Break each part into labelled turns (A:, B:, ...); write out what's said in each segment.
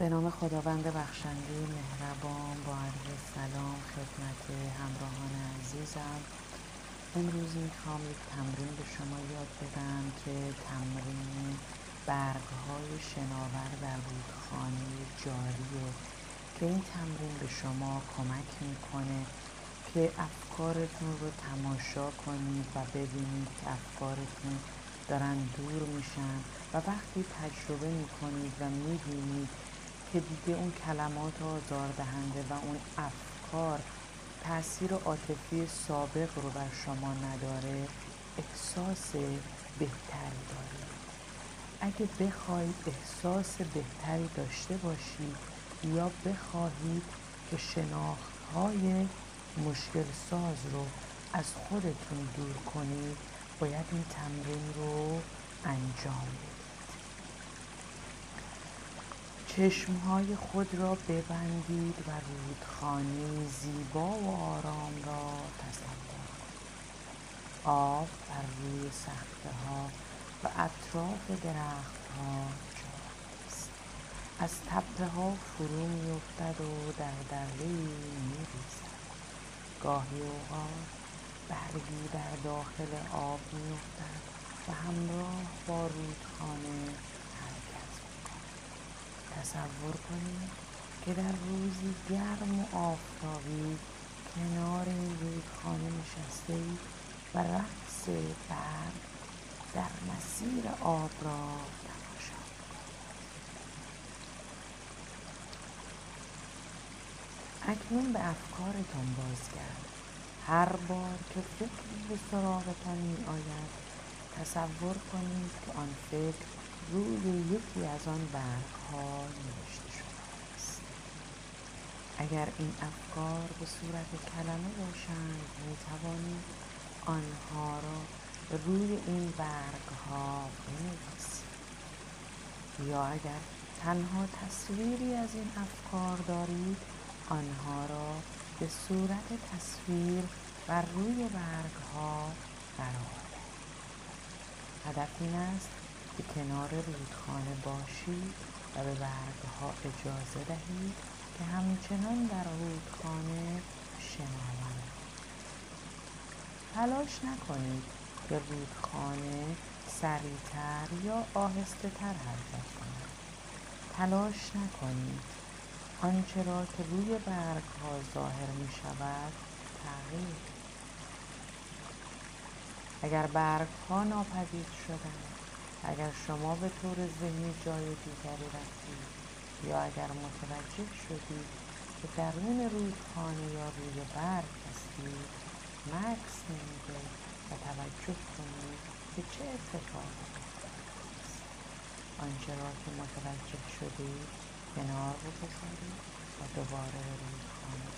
A: به نام خداوند بخشنده مهربان با عرض سلام خدمت همراهان عزیزم. امروز می‌خوام یک تمرین به شما یاد بدم که تمرین برگ های شناور در رودخانه جاریه که این تمرین به شما کمک می‌کنه که افکارتون رو تماشا کنید و ببینید که افکارتون دارن دور میشن و وقتی تجربه می‌کنید و می‌بینید که دیگه اون کلمات آزاردهنده و اون افکار تاثیر عاطفی سابق رو بر شما نداره احساس بهتری دارید. اگه بخواهید احساس بهتری داشته باشید یا بخواهید که شناخت های مشکل ساز رو از خودتون دور کنید باید این تمرین رو انجام بدید. چشمهای خود را ببندید و رودخانه زیبا و آرام را تصور کنید. آب بر روی سخته ها و اطراف درخت ها جاست از تپه ها فرو میافتد و در دره میریزد. گاهی اوقات برگی در داخل آب میافتد و همراه با رودخانه تصور کنید که در روزی گرم و آفتابی کنار این رودخانه نشسته اید و رقص برگ در مسیر آب را اکنون به افکارتان بازگرد. هر بار که فکری به سراغتان می آید تصور کنید که آن فکر روی یکی از آن برگ ها نوشته شده است. اگر این افکار به صورت کلمه باشند می توانید آنها را روی این برگ ها بنویسید یا اگر تنها تصویری از این افکار دارید آنها را به صورت تصویر بر روی برگ ها قرار دهید هدف این است که کنار رودخانه باشید و به برگها اجازه دهید که همچنان در رودخانه شناورند تلاش نکنید که رودخانه سریعتر یا آهسته تر حرکت کند. تلاش نکنید آنچه را که روی برگ ها ظاهر می شود تغییر. اگر برگ ها ناپدید شدند اگر شما به طور ذهنی جای دیگری رفتید یا اگر متوجه شدید که درون رودخانه یا روی برگ هستید مکس نمیده و توجه کنید که چه اتفاقی را که متوجه شدید کنار بگذارید و دوباره به رودخانه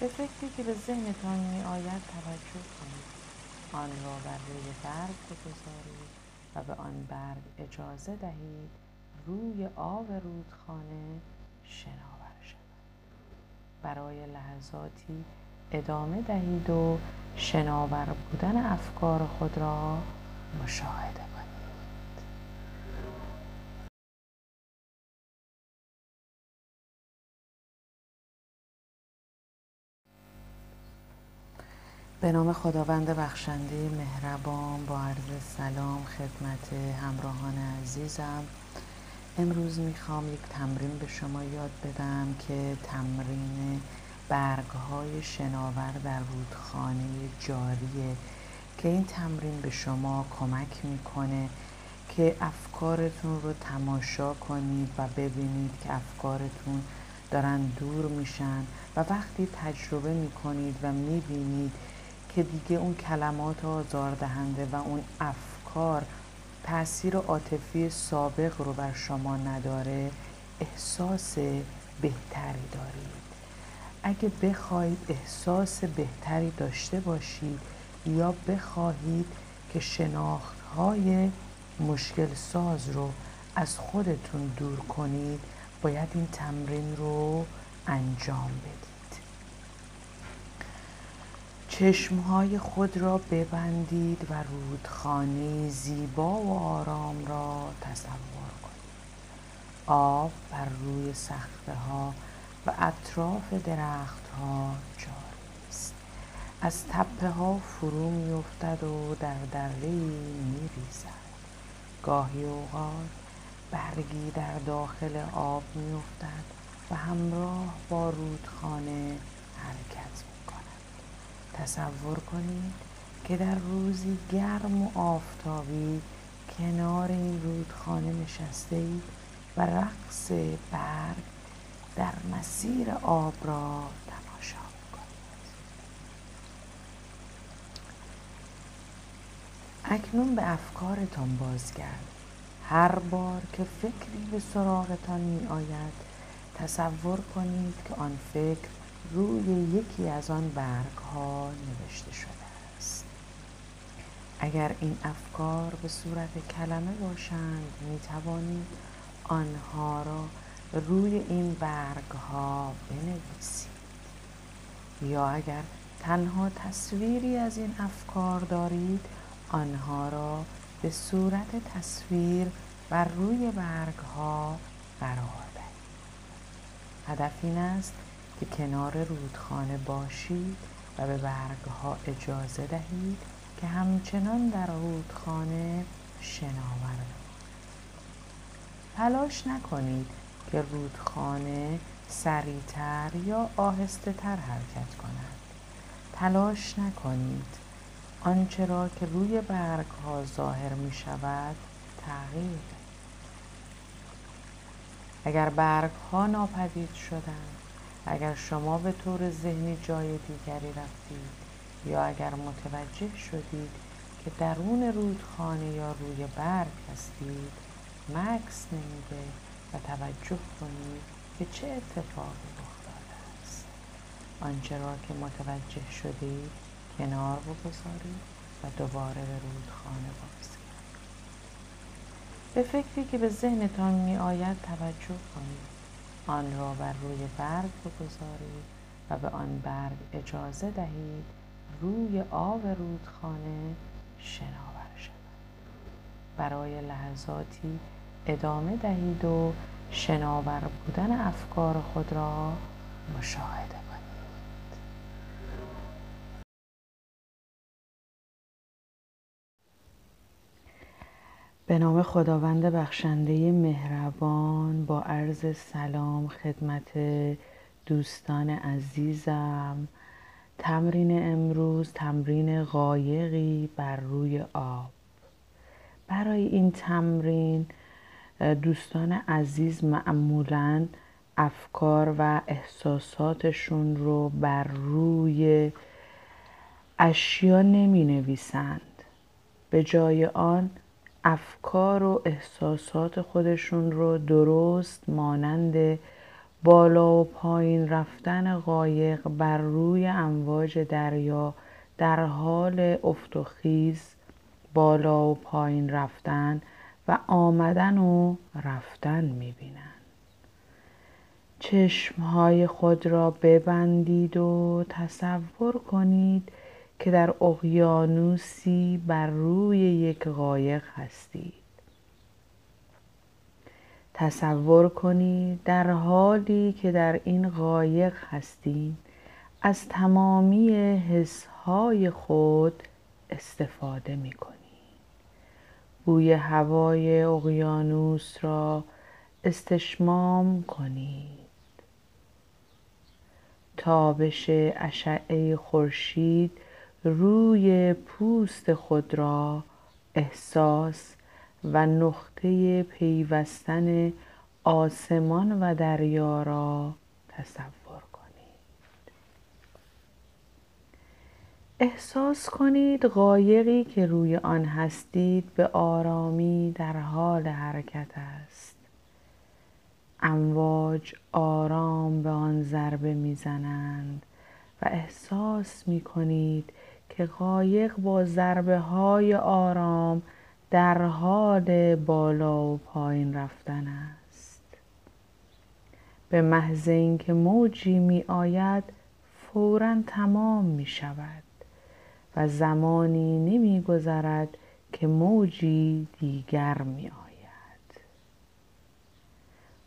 A: به فکری که به ذهنتان می آید توجه کنید. آن را بر روی برگ بگذارید و به آن برگ اجازه دهید روی آب رودخانه شناور شود برای لحظاتی ادامه دهید و شناور بودن افکار خود را مشاهده به نام خداوند بخشنده مهربان با عرض سلام خدمت همراهان عزیزم. امروز می‌خوام یک تمرین به شما یاد بدم که تمرین برگ های شناور در رودخانه جاریه که این تمرین به شما کمک می‌کنه که افکارتون رو تماشا کنید و ببینید که افکارتون دارن دور میشن. و وقتی تجربه می‌کنید و می‌بینید که دیگه اون کلمات آزاردهنده و اون افکار تاثیر عاطفی سابق رو بر شما نداره احساس بهتری دارید. اگه بخواهید احساس بهتری داشته باشید یا بخواهید که شناخت های مشکل ساز رو از خودتون دور کنید باید این تمرین رو انجام بدید. چشمهای خود را ببندید و رودخانه زیبا و آرام را تصور کنید. آب بر روی سخته ها و اطراف درخت ها جاری است. از تپه ها فرو می افتد و در دره می ریزد گاهی اوقات برگی در داخل آب می افتد و همراه با رودخانه حرکت تصور کنید که در روزی گرم و آفتابی کنار این رودخانه نشسته اید و رقص برگ در مسیر آب را تماشا کنید اکنون به افکارتان بازگرد. هر بار که فکری به سراغتان می آید تصور کنید که آن فکر روی یکی از آن برگ ها نوشته شده است. اگر این افکار به صورت کلمه باشند می توانید آنها را روی این برگ ها بنویسید یا اگر تنها تصویری از این افکار دارید آنها را به صورت تصویر بر روی برگ ها قرار دهید. هدف این است که کنار رودخانه باشید و به برگ ها اجازه دهید که همچنان در رودخانه شناور تلاش نکنید که رودخانه سریعتر یا آهسته تر حرکت کند. تلاش نکنید آنچه را که روی برگ ها ظاهر می شود تغییر. اگر برگ ها ناپدید شدند اگر شما به طور ذهنی جای دیگری رفتید یا اگر متوجه شدید که درون رودخانه یا روی برگ هستید مکس نمیده و توجه کنید که چه اتفاقی رخ داده است. آنچه را که متوجه شدید کنار بگذارید و دوباره به رودخانه بازگردید. به فکری که به ذهنتان می آید توجه کنید. آن را بر روی برگ بگذارید و به آن برگ اجازه دهید روی آب رودخانه شناور شود برای لحظاتی ادامه دهید و شناور بودن افکار خود را مشاهده کنید به نام خداوند بخشنده مهربان با عرض سلام خدمت دوستان عزیزم. تمرین امروز تمرین قایقی بر روی آب. برای این تمرین دوستان عزیز معمولا افکار و احساساتشون رو بر روی اشیا نمی نویسند. به جای آن افکار و احساسات خودشون رو درست مانند بالا و پایین رفتن قایق بر روی امواج دریا در حال افت و خیز بالا و پایین رفتن و آمدن و رفتن می‌بینند چشمهای خود را ببندید و تصور کنید که در اقیانوسی بر روی یک قایق هستید تصور کنید در حالی که در این قایق هستید از تمامی حسهای خود استفاده می کنید. بوی هوای اقیانوس را استشمام کنید تابش اشعه خورشید روی پوست خود را احساس و نقطه پیوستن آسمان و دریا را تصور احساس کنید قایقی که روی آن هستید به آرامی در حال حرکت است. امواج آرام به آن ضربه می‌زنند و احساس می کنید که قایق با ضربه های آرام در حال بالا و پایین رفتن است. به محض اینکه موجی می آید فورا تمام می شود و زمانی نمی گذرد که موجی دیگر می آید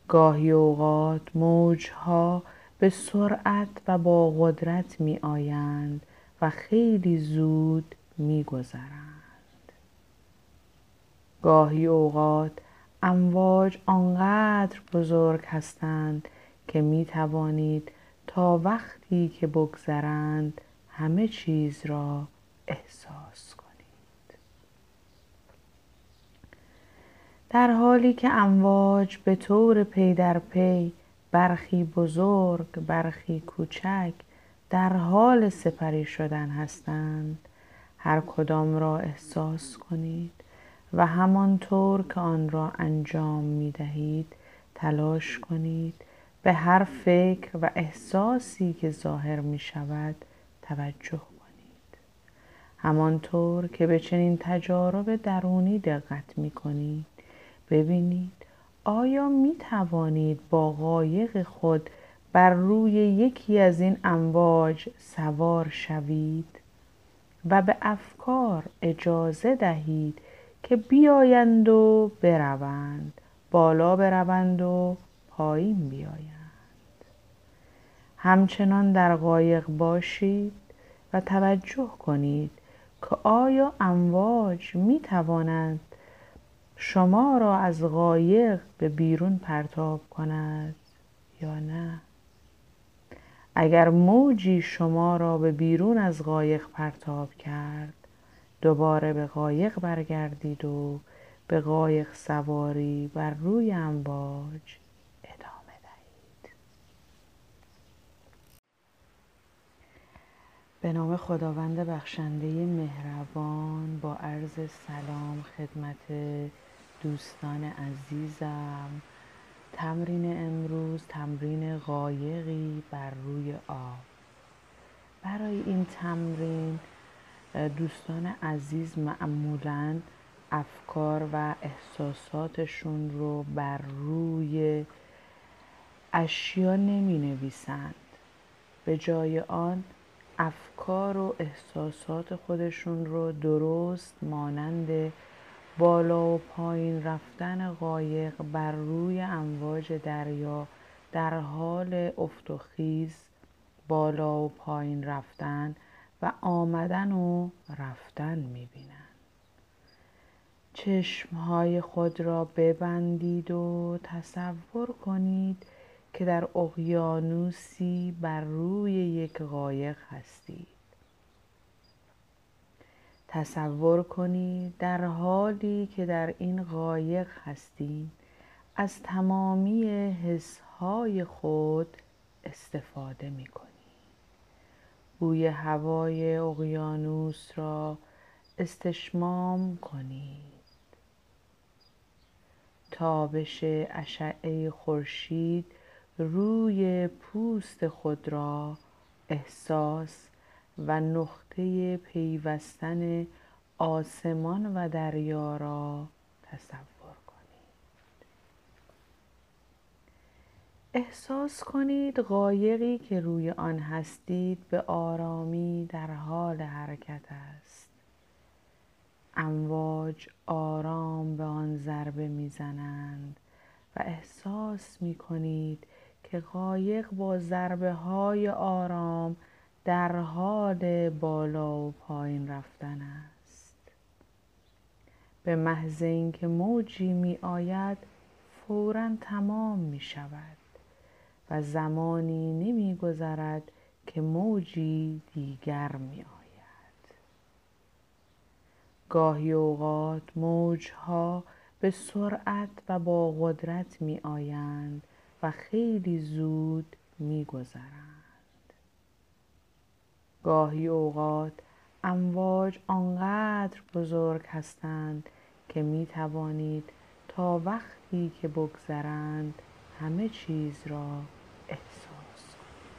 A: گاهی اوقات موجها به سرعت و با قدرت می آیند و خیلی زود می گذرند. گاهی اوقات امواج آنقدر بزرگ هستند که می توانید تا وقتی که بگذرند همه چیز را احساس کنید در حالی که امواج به طور پی در پی برخی بزرگ برخی کوچک در حال سپری شدن هستند. هر کدام را احساس کنید و همانطور که آن را انجام می دهید تلاش کنید. به هر فکر و احساسی که ظاهر می شود توجه کنید. همانطور که به چنین تجارب درونی دقت می کنید. ببینید آیا می توانید با قایق خود بر روی یکی از این امواج سوار شوید و به افکار اجازه دهید که بیایند و بروند بالا بروند و پایین بیایند. همچنان در قایق باشید و توجه کنید که آیا امواج می توانند شما را از قایق به بیرون پرتاب کند یا نه. اگر موجی شما را به بیرون از قایق پرتاب کرد دوباره به قایق برگردید و به قایق سواری بر روی امواج ادامه دهید. به نام خداوند بخشنده مهربان با عرض سلام خدمت دوستان عزیزم. تمرین امروز تمرین قایقی بر روی آب. برای این تمرین دوستان عزیز معمولا افکار و احساساتشون رو بر روی اشیا نمی نویسند به جای آن افکار و احساسات خودشون رو درست مانند بالا و پایین رفتن قایق بر روی امواج دریا در حال افت و خیز بالا و پایین رفتن و آمدن و رفتن می‌بینن. چشمهای خود را ببندید و تصور کنید که در اقیانوسی بر روی یک قایق هستید. تصور کنید در حالی که در این قایق هستید از تمامی حسهای خود استفاده می کنید. بوی هوای اقیانوس را استشمام کنید. تابش اشعه خورشید روی پوست خود را احساس و نقطه پیوستن آسمان و دریا را تصور کنید. احساس کنید قایقی که روی آن هستید به آرامی در حال حرکت است. امواج آرام به آن ضربه می‌زنند و احساس می کنید که قایق با ضربه های آرام در حال بالا و پایین رفتن است. به محض اینکه موجی می آید فورا تمام می شود و زمانی نمی گذرد که موجی دیگر می آید گاهی اوقات موجها به سرعت و با قدرت می آیند و خیلی زود می گذرند گاهی اوقات امواج آنقدر بزرگ هستند که می توانید تا وقتی که بگذرند همه چیز را احساس کنید.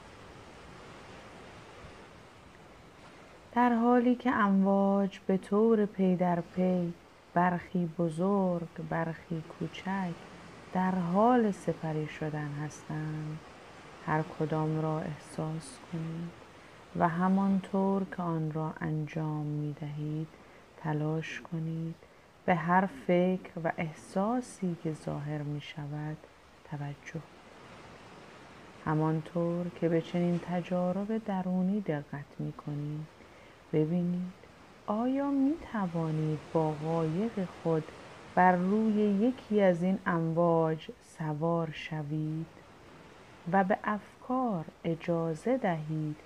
A: در حالی که امواج به طور پی در پی برخی بزرگ برخی کوچک در حال سپری شدن هستند هر کدام را احساس کنید. و همانطور که آن را انجام می دهید تلاش کنید. به هر فکر و احساسی که ظاهر می شود توجه. همانطور که به چنین تجارب درونی دقت می کنید ببینید آیا می توانید با قایق خود بر روی یکی از این امواج سوار شوید و به افکار اجازه دهید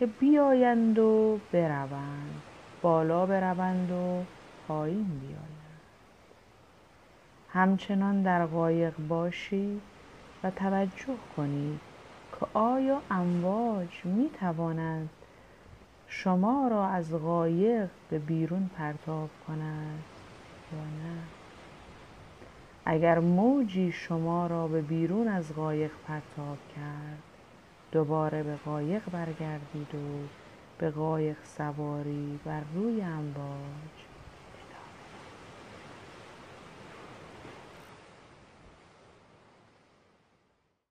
A: که بیایند و بروند بالا بروند و پایین بیایند. همچنان در قایق باشید و توجه کنید که آیا امواج می توانند شما را از قایق به بیرون پرتاب کند یا نه؟ اگر موجی شما را به بیرون از قایق پرتاب کرد دوباره به قایق برگردید و به قایق سواری بر روی امواج